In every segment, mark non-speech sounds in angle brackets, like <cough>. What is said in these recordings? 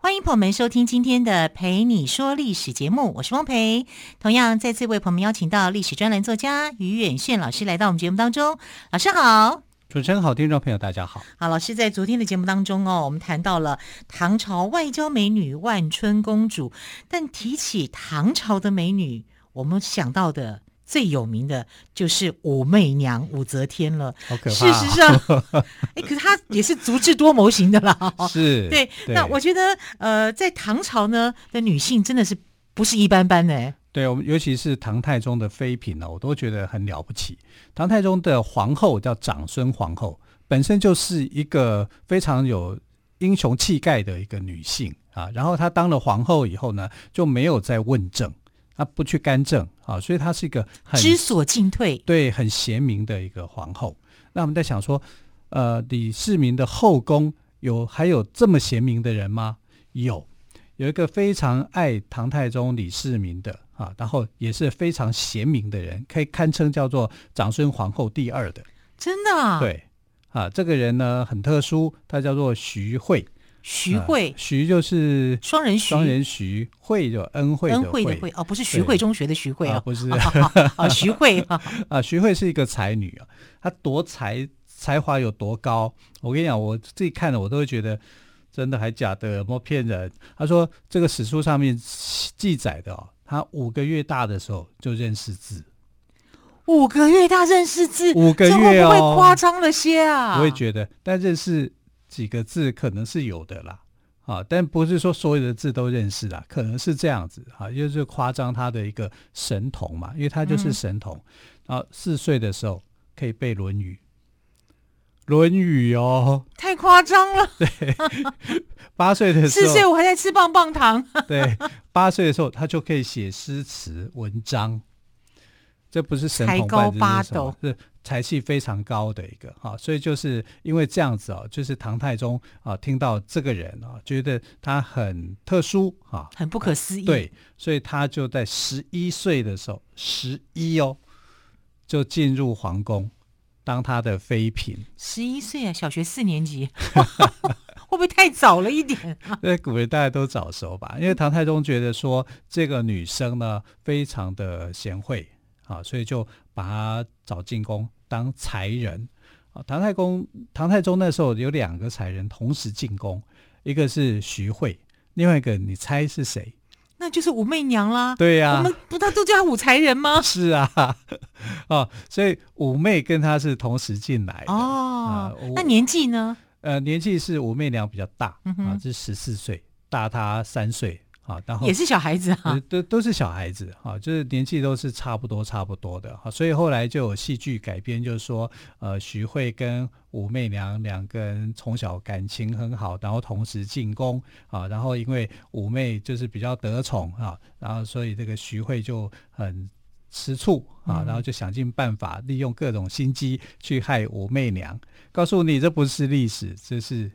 欢迎朋友们收听今天的《陪你说历史》节目，我是汪培。同样再次为朋友们邀请到历史专栏作家于远炫老师来到我们节目当中。老师好。主持人好，听众朋友大家好。好，老师在昨天的节目当中哦，我们谈到了唐朝外交美女万春公主。但提起唐朝的美女，我们想到的最有名的就是武媚娘武则天了。好可怕！事实上，<laughs> 哎，可是她也是足智多谋型的啦。是，对。那我觉得，呃，在唐朝呢的女性真的是不是一般般的。对，我们尤其是唐太宗的妃嫔呢，我都觉得很了不起。唐太宗的皇后叫长孙皇后，本身就是一个非常有英雄气概的一个女性啊。然后她当了皇后以后呢，就没有再问政，她不去干政啊，所以她是一个很知所进退，对，很贤明的一个皇后。那我们在想说，呃，李世民的后宫有还有这么贤明的人吗？有，有一个非常爱唐太宗李世民的。啊，然后也是非常贤明的人，可以堪称叫做长孙皇后第二的，真的啊？对，啊，这个人呢很特殊，他叫做徐惠。徐慧，徐就是双人徐，双人徐，慧就恩惠恩惠的惠哦，不是徐汇中学的徐汇啊，不是 <laughs> <laughs> 啊，徐慧啊，徐慧是一个才女啊，她多才才华有多高？我跟你讲，我自己看了，我都会觉得真的还假的，有没有骗人？他说这个史书上面记载的哦。他五个月大的时候就认识字，五个月大认识字，五个月哦，会不会夸张了些啊？我也觉得，但认识几个字可能是有的啦，啊，但不是说所有的字都认识啦，可能是这样子啊，就是夸张他的一个神童嘛，因为他就是神童，然后四岁的时候可以背《论语》。《论语》哦，太夸张了。<laughs> 对，八岁的时候，四岁我还在吃棒棒糖。<laughs> 对，八岁的时候他就可以写诗词文章，这不是神童，才高八斗，是才气非常高的一个哈。所以就是因为这样子哦，就是唐太宗啊，听到这个人啊，觉得他很特殊啊，很不可思议。对，所以他就在十一岁的时候，十一哦，就进入皇宫。当他的妃嫔，十一岁啊，小学四年级，<laughs> 会不会太早了一点啊？<laughs> 在古人大家都早熟吧，因为唐太宗觉得说这个女生呢非常的贤惠啊，所以就把他找进宫当才人啊。唐太公、唐太宗那时候有两个才人同时进宫，一个是徐惠，另外一个你猜是谁？那就是武媚娘啦，对呀、啊，我们不他都叫她武才人吗？是啊，哦，<laughs> 所以武媚跟他是同时进来的哦、呃。那年纪呢？呃，年纪是武媚娘比较大、嗯、啊，是十四岁，大他三岁。啊，然后也是小孩子啊，都都是小孩子啊，就是年纪都是差不多差不多的哈，所以后来就有戏剧改编，就是说，呃，徐慧跟武媚娘两个人从小感情很好，然后同时进宫啊，然后因为武媚就是比较得宠啊，然后所以这个徐慧就很吃醋啊，然后就想尽办法利用各种心机去害武媚娘。告诉你，这不是历史，这是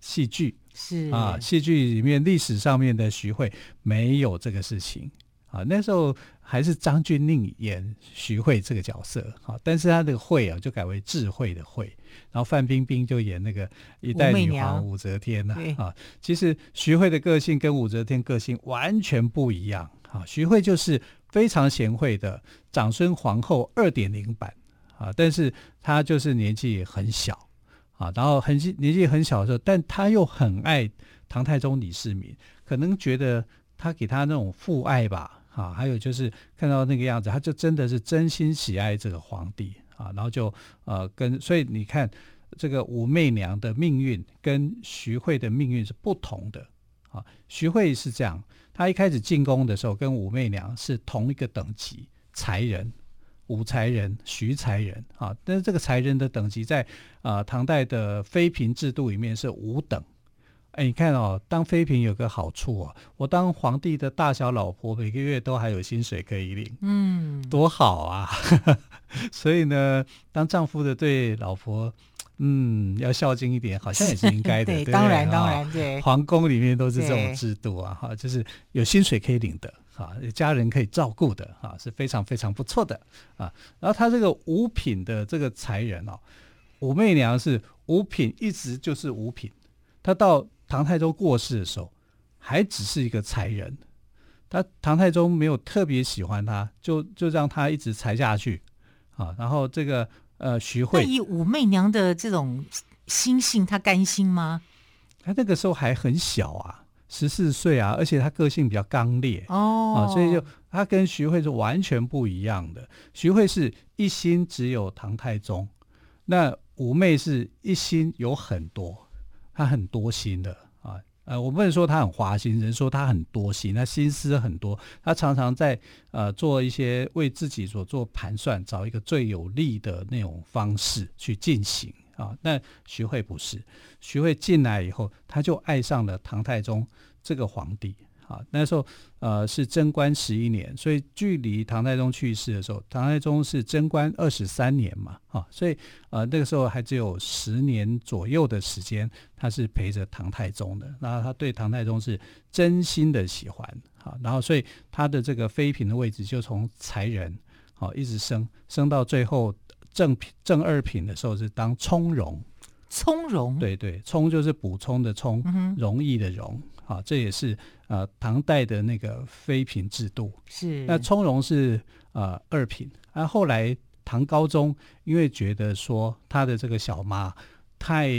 戏剧。是啊，戏剧里面历史上面的徐慧没有这个事情啊。那时候还是张钧甯演徐慧这个角色啊，但是他的慧啊就改为智慧的慧，然后范冰冰就演那个一代女皇武则天呐啊。其实徐慧的个性跟武则天个性完全不一样啊。徐慧就是非常贤惠的长孙皇后二点零版啊，但是她就是年纪很小。啊，然后很年纪很小的时候，但他又很爱唐太宗李世民，可能觉得他给他那种父爱吧，啊，还有就是看到那个样子，他就真的是真心喜爱这个皇帝啊，然后就呃跟，所以你看这个武媚娘的命运跟徐惠的命运是不同的啊。徐惠是这样，他一开始进宫的时候跟武媚娘是同一个等级才人。武才人、徐才人啊，但是这个才人的等级在啊、呃、唐代的妃嫔制度里面是五等。哎，你看哦，当妃嫔有个好处哦，我当皇帝的大小老婆每个月都还有薪水可以领。嗯，多好啊！<laughs> 所以呢，当丈夫的对老婆，嗯，要孝敬一点，好像也是应该的。<laughs> 对，对，当然，当然，对。皇宫里面都是这种制度啊，哈，就是有薪水可以领的，哈，有家人可以照顾的，啊，是非常非常不错的啊。然后他这个五品的这个才人哦，武媚娘是五品，一直就是五品。她到唐太宗过世的时候，还只是一个才人。他唐太宗没有特别喜欢他，就就让他一直才下去啊。然后这个。呃，徐慧以武媚娘的这种心性，她甘心吗？她那个时候还很小啊，十四岁啊，而且他个性比较刚烈哦，啊，所以就他跟徐慧是完全不一样的。徐慧是一心只有唐太宗，那武媚是一心有很多，他很多心的啊。呃，我不能说他很花心，人说他很多心，他心思很多，他常常在呃做一些为自己所做盘算，找一个最有利的那种方式去进行啊。那徐慧不是，徐慧进来以后，他就爱上了唐太宗这个皇帝。啊，那时候呃是贞观十一年，所以距离唐太宗去世的时候，唐太宗是贞观二十三年嘛，啊，所以呃那个时候还只有十年左右的时间，他是陪着唐太宗的，然后他对唐太宗是真心的喜欢，啊，然后所以他的这个妃嫔的位置就从才人，好一直升升到最后正品正二品的时候是当充容，充容，对对，充就是补充的充，容易的容。啊，这也是呃唐代的那个妃嫔制度。是那充容是呃二品，而、啊、后来唐高宗因为觉得说他的这个小妈太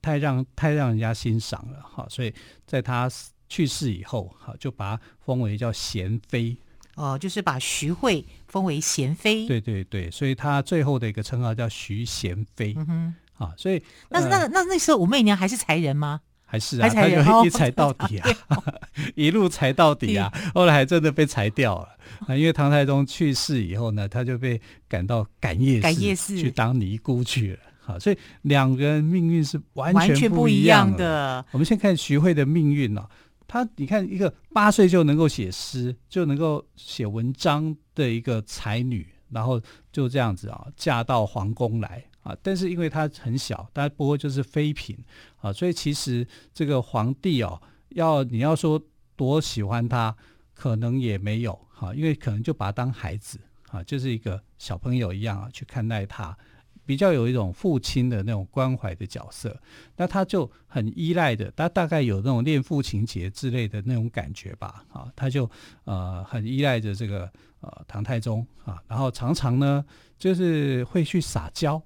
太让太让人家欣赏了，哈，所以在他去世以后，哈，就把他封为叫贤妃。哦，就是把徐慧封为贤妃。对对对，所以他最后的一个称号叫徐贤妃。嗯哼，啊，所以那那那那，那时候武媚娘还是才人吗？还是啊，他就一裁到底啊，<laughs> 一路裁到底啊，后来还真的被裁掉了啊。因为唐太宗去世以后呢，他就被赶到感业寺去当尼姑去了。好，所以两个人命运是完全不一样的。我们先看徐慧的命运哦，她你看一个八岁就能够写诗，就能够写文章的一个才女，然后就这样子啊，嫁到皇宫来。啊，但是因为她很小，他不过就是妃嫔啊，所以其实这个皇帝哦，要你要说多喜欢她，可能也没有哈、啊，因为可能就把她当孩子啊，就是一个小朋友一样啊去看待她，比较有一种父亲的那种关怀的角色，那他就很依赖的，他大概有那种恋父情结之类的那种感觉吧，啊，他就呃很依赖着这个呃唐太宗啊，然后常常呢就是会去撒娇。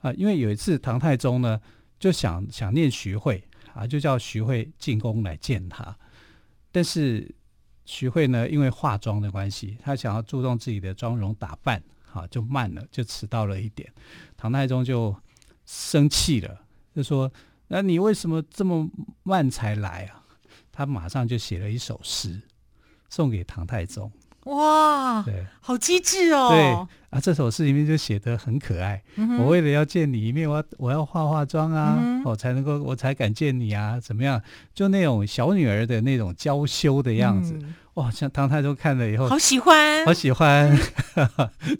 啊，因为有一次唐太宗呢就想想念徐慧啊，就叫徐慧进宫来见他。但是徐慧呢，因为化妆的关系，她想要注重自己的妆容打扮，啊，就慢了，就迟到了一点。唐太宗就生气了，就说：“那你为什么这么慢才来啊？”他马上就写了一首诗送给唐太宗。哇，对，好机智哦！对啊，这首诗里面就写得很可爱。嗯、我为了要见你一面，我要我要化化妆啊，嗯、我才能够我才敢见你啊，怎么样？就那种小女儿的那种娇羞的样子，嗯、哇！像唐太宗看了以后，好喜欢，好喜欢，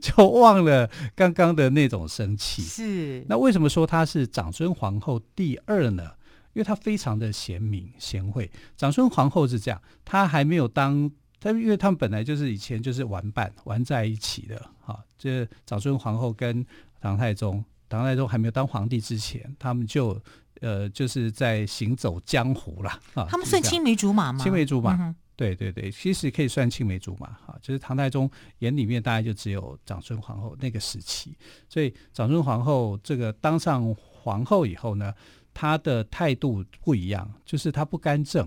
就忘了刚刚的那种生气。是，那为什么说她是长孙皇后第二呢？因为她非常的贤明贤惠。长孙皇后是这样，她还没有当。他因为他们本来就是以前就是玩伴玩在一起的，哈，这长孙皇后跟唐太宗，唐太宗还没有当皇帝之前，他们就呃就是在行走江湖啦。啊。他们算青梅竹马吗？青梅竹马，嗯、对对对，其实可以算青梅竹马哈。就是唐太宗眼里面大概就只有长孙皇后那个时期，所以长孙皇后这个当上皇后以后呢，她的态度不一样，就是她不干政。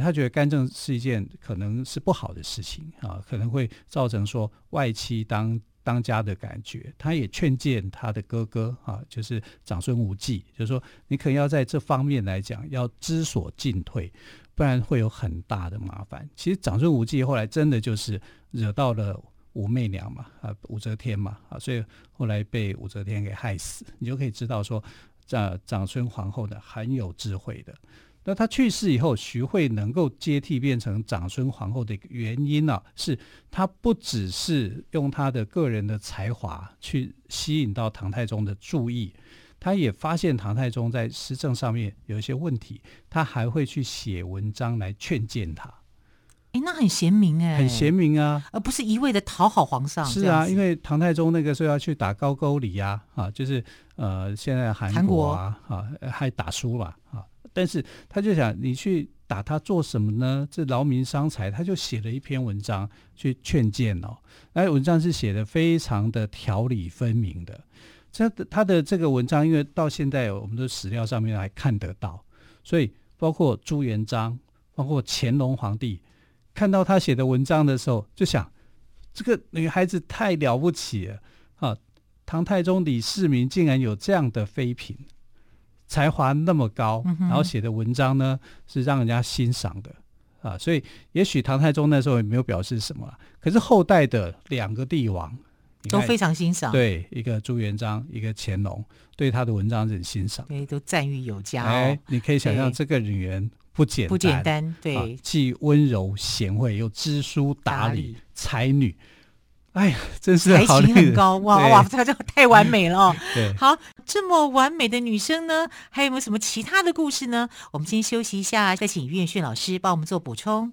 他觉得干政是一件可能是不好的事情啊，可能会造成说外戚当当家的感觉。他也劝谏他的哥哥啊，就是长孙无忌，就是说你可能要在这方面来讲要知所进退，不然会有很大的麻烦。其实长孙无忌后来真的就是惹到了武媚娘嘛，啊武则天嘛，啊所以后来被武则天给害死。你就可以知道说，这长孙皇后的很有智慧的。那他去世以后，徐慧能够接替变成长孙皇后的原因呢、啊，是他不只是用他的个人的才华去吸引到唐太宗的注意，他也发现唐太宗在施政上面有一些问题，他还会去写文章来劝谏他。哎，那很贤明哎，很贤明啊，而不是一味的讨好皇上。是啊，因为唐太宗那个时候要去打高句丽呀，啊，就是呃，现在韩国啊，国啊，还打输了啊。但是他就想，你去打他做什么呢？这劳民伤财，他就写了一篇文章去劝谏哦。那文章是写的非常的条理分明的。这他的这个文章，因为到现在我们的史料上面还看得到，所以包括朱元璋，包括乾隆皇帝。看到他写的文章的时候，就想这个女孩子太了不起了啊！唐太宗李世民竟然有这样的妃嫔，才华那么高，然后写的文章呢是让人家欣赏的啊！所以也许唐太宗那时候也没有表示什么，可是后代的两个帝王都非常欣赏，对，一个朱元璋，一个乾隆，对他的文章很欣赏，对，都赞誉有加哦。哎，你可以想象这个女人。不简单，不简单，对，啊、既温柔贤惠，又知书达理，才女。哎呀，真是好才情很高哇 <laughs> 哇，这个就太完美了哦。<laughs> 对，好，这么完美的女生呢，还有没有什么其他的故事呢？我们先休息一下，再请于远炫老师帮我们做补充。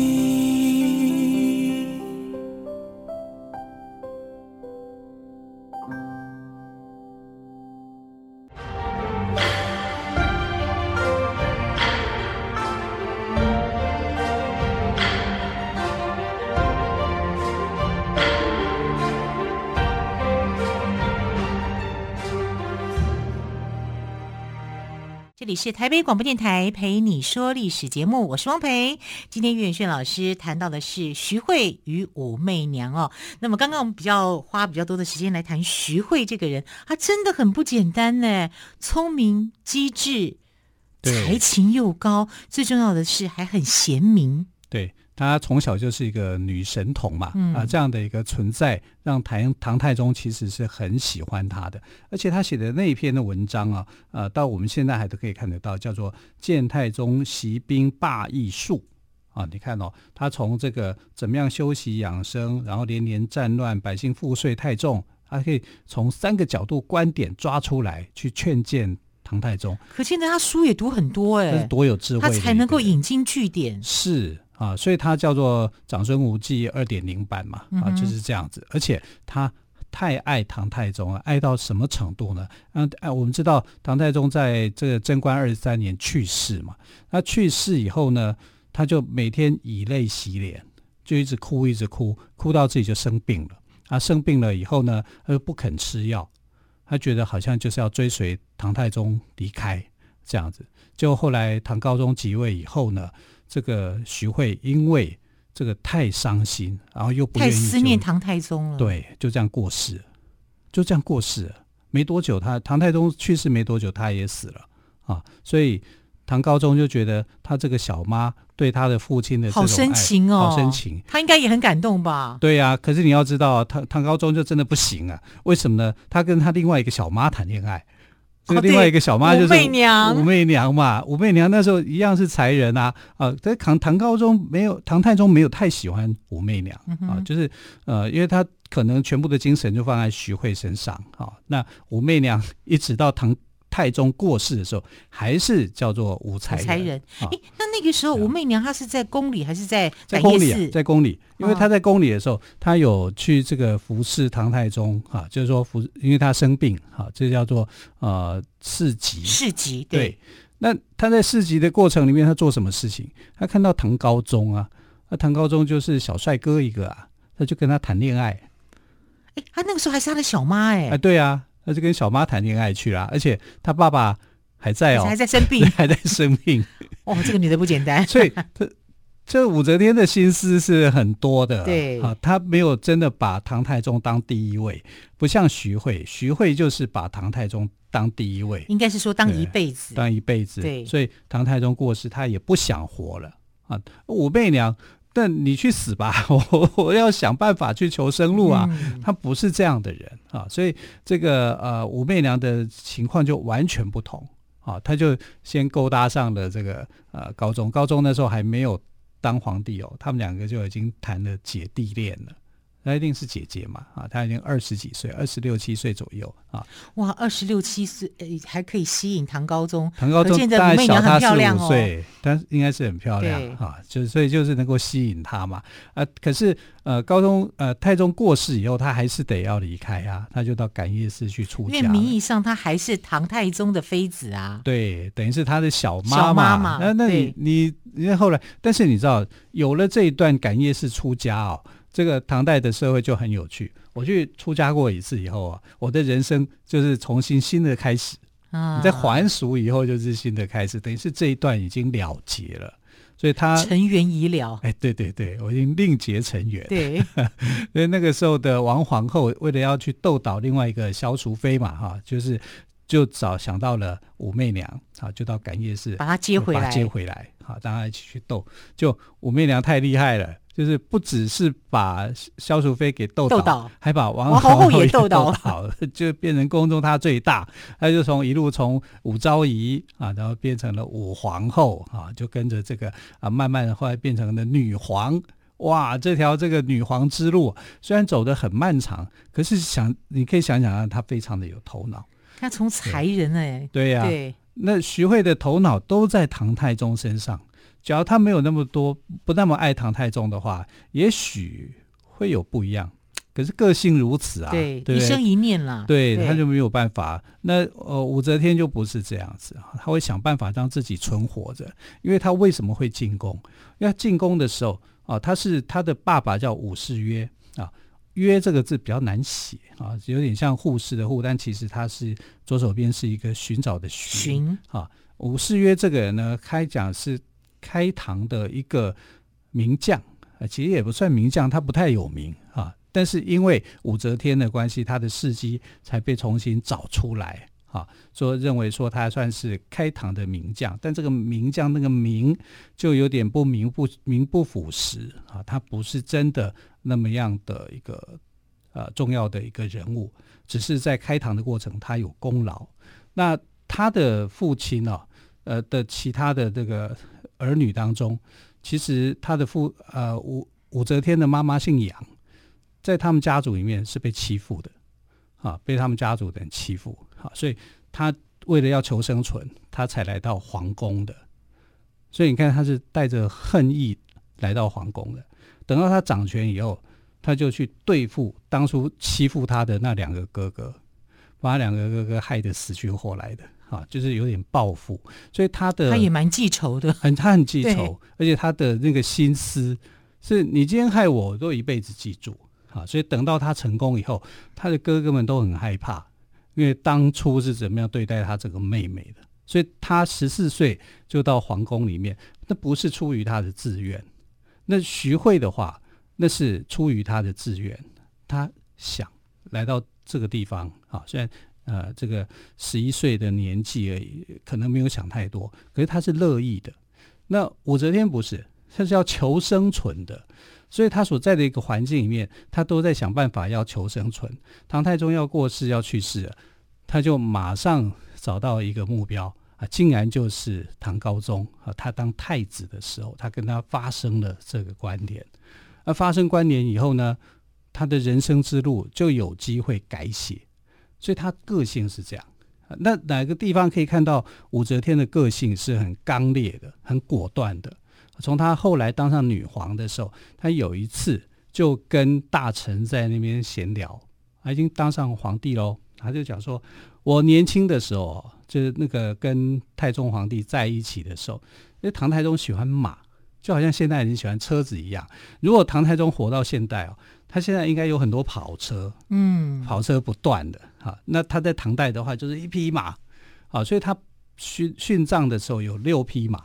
里是台北广播电台陪你说历史节目，我是汪培。今天岳远炫老师谈到的是徐慧与武媚娘哦。那么刚刚我们比较花比较多的时间来谈徐慧这个人，她真的很不简单呢，聪明机智，才情又高，最重要的是还很贤明。对。她从小就是一个女神童嘛，嗯、啊，这样的一个存在，让唐唐太宗其实是很喜欢她的。而且他写的那一篇的文章啊，呃，到我们现在还都可以看得到，叫做《谏太宗习兵罢役术》啊。你看哦，他从这个怎么样休息养生，然后连年战乱，百姓赋税太重，他可以从三个角度观点抓出来去劝谏唐太宗。可见得他书也读很多哎，是多有智慧，他才能够引经据典。是。啊，所以他叫做长孙无忌二点零版嘛，啊，就是这样子。而且他太爱唐太宗了，爱到什么程度呢？嗯，哎，我们知道唐太宗在这个贞观二十三年去世嘛，他去世以后呢，他就每天以泪洗脸，就一直哭，一直哭，哭到自己就生病了。啊，生病了以后呢，他又不肯吃药，他觉得好像就是要追随唐太宗离开这样子。就后来唐高宗即位以后呢，这个徐慧因为这个太伤心，然后又不愿意，太思念唐太宗了，对，就这样过世，就这样过世了。没多久他，他唐太宗去世没多久，他也死了啊。所以唐高宗就觉得他这个小妈对他的父亲的好深情哦，好深情，他应该也很感动吧？对呀、啊。可是你要知道，唐唐高宗就真的不行啊。为什么呢？他跟他另外一个小妈谈恋爱。这个另外一个小妈就是武媚娘，武媚娘嘛，武媚娘那时候一样是才人啊啊！在唐唐高宗没有唐太宗没有太喜欢武媚娘啊，就是呃，因为他可能全部的精神就放在徐慧身上啊。那武媚娘一直到唐。太宗过世的时候，还是叫做武才人。才人，哎、哦，那那个时候武媚娘她是在宫里还是在在宫里、啊？在宫里，因为她在宫里的时候，她、哦、有去这个服侍唐太宗哈，就是说服，因为她生病哈，这叫做呃侍疾。侍疾对，对。那她在侍疾的过程里面，她做什么事情？她看到唐高宗啊，那唐高宗就是小帅哥一个啊，她就跟他谈恋爱。哎，他那个时候还是他的小妈哎。哎，对啊。他就跟小妈谈恋爱去了，而且他爸爸还在哦，还在生病，<laughs> 还在生病。<laughs> 哦，这个女的不简单。<laughs> 所以这这武则天的心思是很多的。对啊，她没有真的把唐太宗当第一位，不像徐惠，徐惠就是把唐太宗当第一位，应该是说当一辈子，当一辈子。对，所以唐太宗过世，她也不想活了啊。武媚娘。但你去死吧！<laughs> 我我要想办法去求生路啊！他不是这样的人啊，所以这个呃武媚娘的情况就完全不同啊。他就先勾搭上了这个呃高中，高中那时候还没有当皇帝哦，他们两个就已经谈了姐弟恋了。那一定是姐姐嘛啊，她已经二十几岁，二十六七岁左右啊。哇，二十六七岁，呃，还可以吸引唐高宗。唐高宗大概小她四五岁，但是应该是很漂亮啊，就所以就是能够吸引她嘛。啊，可是呃，高宗呃太宗过世以后，他还是得要离开啊，他就到感业寺去出家。因为名义上他还是唐太宗的妃子啊。对，等于是他的小妈妈。小妈妈。那那你你因为后来，但是你知道有了这一段感业寺出家哦。这个唐代的社会就很有趣。我去出家过一次以后啊，我的人生就是重新新的开始。啊，你在还俗以后就是新的开始，等于是这一段已经了结了。所以他尘缘已了。哎，对对对，我已经另结尘缘。对，<laughs> 所以那个时候的王皇后为了要去斗倒另外一个萧淑妃嘛，哈，就是就找想到了武媚娘，啊，就到感业寺把她接回来，接回来，好，大家一起去斗。就武媚娘太厉害了。就是不只是把萧淑妃给斗倒，倒还把王皇后也斗倒，倒，<laughs> 就变成宫中她最大。她就从一路从武昭仪啊，然后变成了武皇后啊，就跟着这个啊，慢慢的后来变成了女皇。哇，这条这个女皇之路虽然走得很漫长，可是想你可以想想啊，她非常的有头脑。她从才人哎，对呀，对，那徐慧的头脑都在唐太宗身上。假如他没有那么多，不那么爱唐太宗的话，也许会有不一样。可是个性如此啊，对，对一生一念啦，对，对他就没有办法。那呃，武则天就不是这样子，他会想办法让自己存活着。因为他为什么会进宫？因为他进宫的时候啊，他是他的爸爸叫武士约啊，约这个字比较难写啊，有点像护士的护，但其实他是左手边是一个寻找的寻啊。武士约这个人呢，开讲是。开唐的一个名将，其实也不算名将，他不太有名啊。但是因为武则天的关系，他的事迹才被重新找出来啊。说认为说他算是开唐的名将，但这个名将那个名就有点不名不名不符实啊。他不是真的那么样的一个呃重要的一个人物，只是在开唐的过程他有功劳。那他的父亲呢、呃的其他的这个。儿女当中，其实他的父呃武武则天的妈妈姓杨，在他们家族里面是被欺负的，啊，被他们家族的人欺负，啊，所以他为了要求生存，他才来到皇宫的。所以你看，他是带着恨意来到皇宫的。等到他掌权以后，他就去对付当初欺负他的那两个哥哥，把两个哥哥害得死去活来的。啊，就是有点报复，所以他的他也蛮记仇的，很他很记仇，而且他的那个心思是你今天害我，我都一辈子记住。啊，所以等到他成功以后，他的哥哥们都很害怕，因为当初是怎么样对待他这个妹妹的，所以他十四岁就到皇宫里面，那不是出于他的自愿。那徐慧的话，那是出于他的自愿，他想来到这个地方啊，虽然。呃，这个十一岁的年纪而已，可能没有想太多，可是他是乐意的。那武则天不是，他是要求生存的，所以他所在的一个环境里面，他都在想办法要求生存。唐太宗要过世要去世了，他就马上找到一个目标啊，竟然就是唐高宗啊。他当太子的时候，他跟他发生了这个关联。而发生关联以后呢，他的人生之路就有机会改写。所以他个性是这样，那哪个地方可以看到武则天的个性是很刚烈的、很果断的？从他后来当上女皇的时候，他有一次就跟大臣在那边闲聊，他已经当上皇帝喽，他就讲说：“我年轻的时候，就是那个跟太宗皇帝在一起的时候，因为唐太宗喜欢马，就好像现代人喜欢车子一样。如果唐太宗活到现代哦。”他现在应该有很多跑车，嗯，跑车不断的哈。那他在唐代的话，就是一匹马，啊，所以他殉殉葬的时候有六匹马，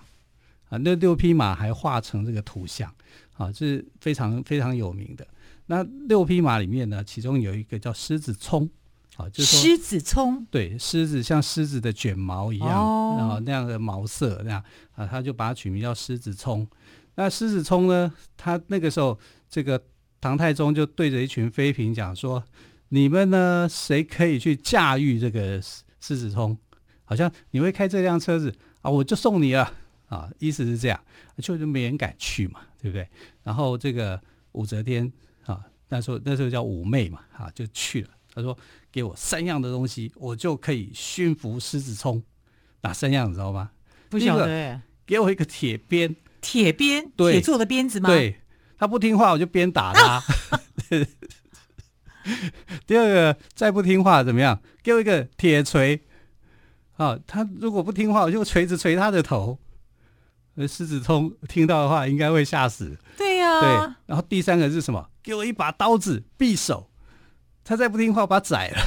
啊，那六匹马还画成这个图像啊，这是非常非常有名的。那六匹马里面呢，其中有一个叫狮子冲。啊，就是狮子冲，对，狮子像狮子的卷毛一样，哦、然后那样的毛色那样啊，他就把它取名叫狮子冲。那狮子冲呢，他那个时候，这个唐太宗就对着一群妃嫔讲说：“你们呢，谁可以去驾驭这个狮子冲？好像你会开这辆车子啊，我就送你了啊。”意思是这样，就就没人敢去嘛，对不对？然后这个武则天啊，那时候那时候叫武媚嘛，啊，就去了。他说：“给我三样的东西，我就可以驯服狮子冲。哪三样你知道吗？不晓得。给我一个铁鞭，铁鞭，对，铁做的鞭子吗？对，他不听话，我就鞭打他。啊、<laughs> 第二个，再不听话怎么样？给我一个铁锤。啊，他如果不听话，我就锤子锤他的头。那狮子冲听到的话，应该会吓死。对呀、啊。对。然后第三个是什么？给我一把刀子，匕首。”他再不听话，我把他宰了。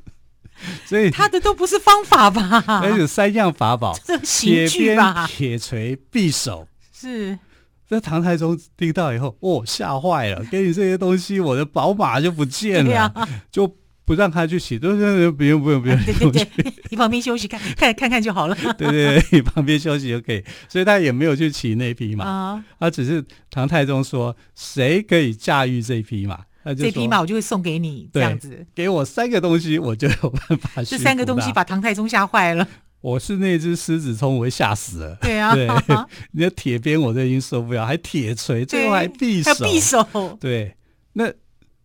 <laughs> 所以他的都不是方法吧？<laughs> 而且三样法宝：铁鞭、铁锤、匕首。是。这唐太宗听到以后，哦，吓坏了！给你这些东西，我的宝马就不见了，啊、<laughs> 就不让他去骑。对对 <laughs> 对，不用不用不用。对对对，你旁边休息看看看看就好了。对对对，你旁边休息就可以。所以他也没有去骑那匹马，啊、他只是唐太宗说，谁可以驾驭这匹马？这匹马我就会送给你，这样子。给我三个东西，我就有办法。这三个东西把唐太宗吓坏了。我是那只狮子冲，我会吓死了。对啊，对，<laughs> 你的铁鞭我都已经受不了，还铁锤，最后还匕首。还匕首。对，那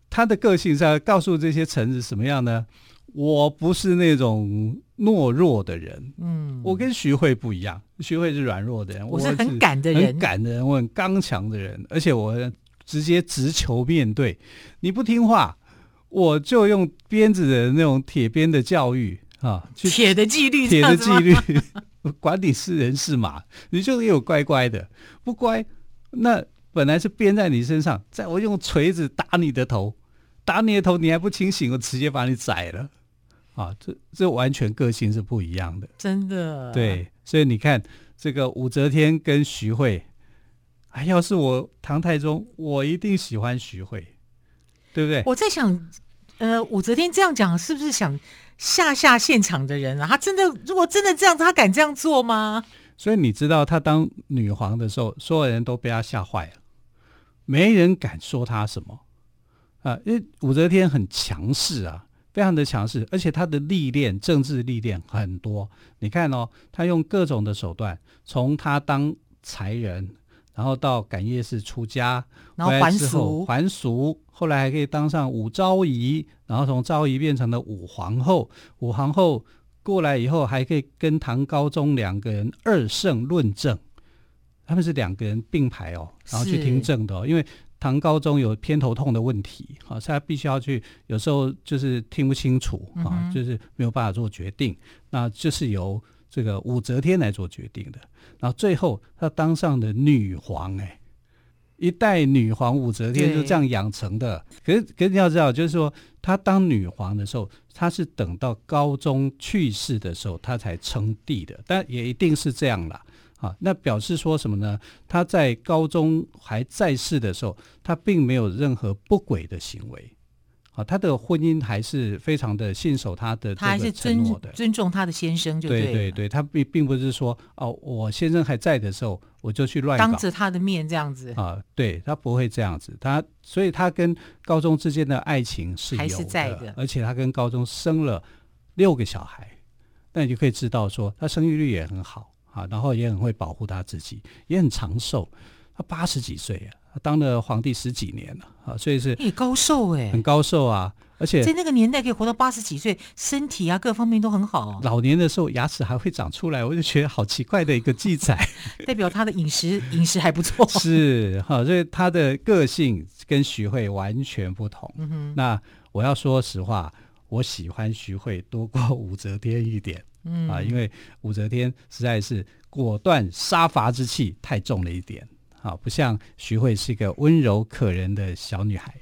他的个性是要告诉这些臣子什么样呢？我不是那种懦弱的人，嗯，我跟徐慧不一样，徐慧是软弱的人，我是很敢的人，很敢的人，我很刚强的人，而且我。直接直球面对，你不听话，我就用鞭子的那种铁鞭的教育啊，铁的纪律，铁的纪律，<laughs> 管你是人是马，你就给我乖乖的，不乖，那本来是鞭在你身上，在我用锤子打你的头，打你的头，你还不清醒，我直接把你宰了，啊，这这完全个性是不一样的，真的，对，所以你看这个武则天跟徐慧。哎，要是我唐太宗，我一定喜欢徐慧，对不对？我在想，呃，武则天这样讲，是不是想吓吓现场的人啊？他真的，如果真的这样子，他敢这样做吗？所以你知道，他当女皇的时候，所有人都被他吓坏了，没人敢说他什么啊。因为武则天很强势啊，非常的强势，而且她的历练，政治历练很多。你看哦，她用各种的手段，从他当才人。然后到感业寺出家，然后还俗，还俗，后来还可以当上武昭仪，然后从昭仪变成了武皇后。武皇后过来以后，还可以跟唐高宗两个人二圣论政，他们是两个人并排哦，然后去听政的哦。因为唐高宗有偏头痛的问题，啊，所以他必须要去，有时候就是听不清楚啊，嗯、就是没有办法做决定，那就是由这个武则天来做决定的。然后最后，她当上了女皇，哎，一代女皇武则天就这样养成的。可是，可是你要知道，就是说，她当女皇的时候，她是等到高宗去世的时候，她才称帝的。但也一定是这样啦，啊，那表示说什么呢？她在高宗还在世的时候，她并没有任何不轨的行为。他的婚姻还是非常的信守他的，他还是尊尊重他的先生，就对对对对，他并并不是说哦，我先生还在的时候我就去乱当着他的面这样子。啊，对他不会这样子，他所以他跟高中之间的爱情是有，还是在的，而且他跟高中生了六个小孩，那你就可以知道说他生育率也很好啊，然后也很会保护他自己，也很长寿，他八十几岁啊。当了皇帝十几年了啊，所以是也高寿哎，很高寿啊，而且在那个年代可以活到八十几岁，身体啊各方面都很好。老年的时候牙齿还会长出来，我就觉得好奇怪的一个记载，<laughs> 代表他的饮食饮食还不错。<laughs> 是哈，所以他的个性跟徐慧完全不同。嗯哼，那我要说实话，我喜欢徐慧多过武则天一点。嗯啊，因为武则天实在是果断杀伐之气太重了一点。好，不像徐慧是一个温柔可人的小女孩。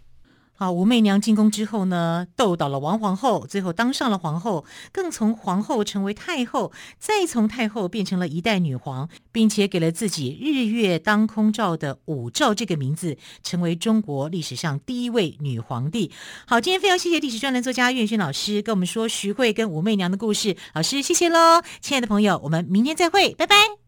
好，武媚娘进宫之后呢，斗倒了王皇后，最后当上了皇后，更从皇后成为太后，再从太后变成了一代女皇，并且给了自己“日月当空照”的武曌这个名字，成为中国历史上第一位女皇帝。好，今天非常谢谢历史专栏作家岳轩老师跟我们说徐慧跟武媚娘的故事，老师谢谢喽，亲爱的朋友，我们明天再会，拜拜。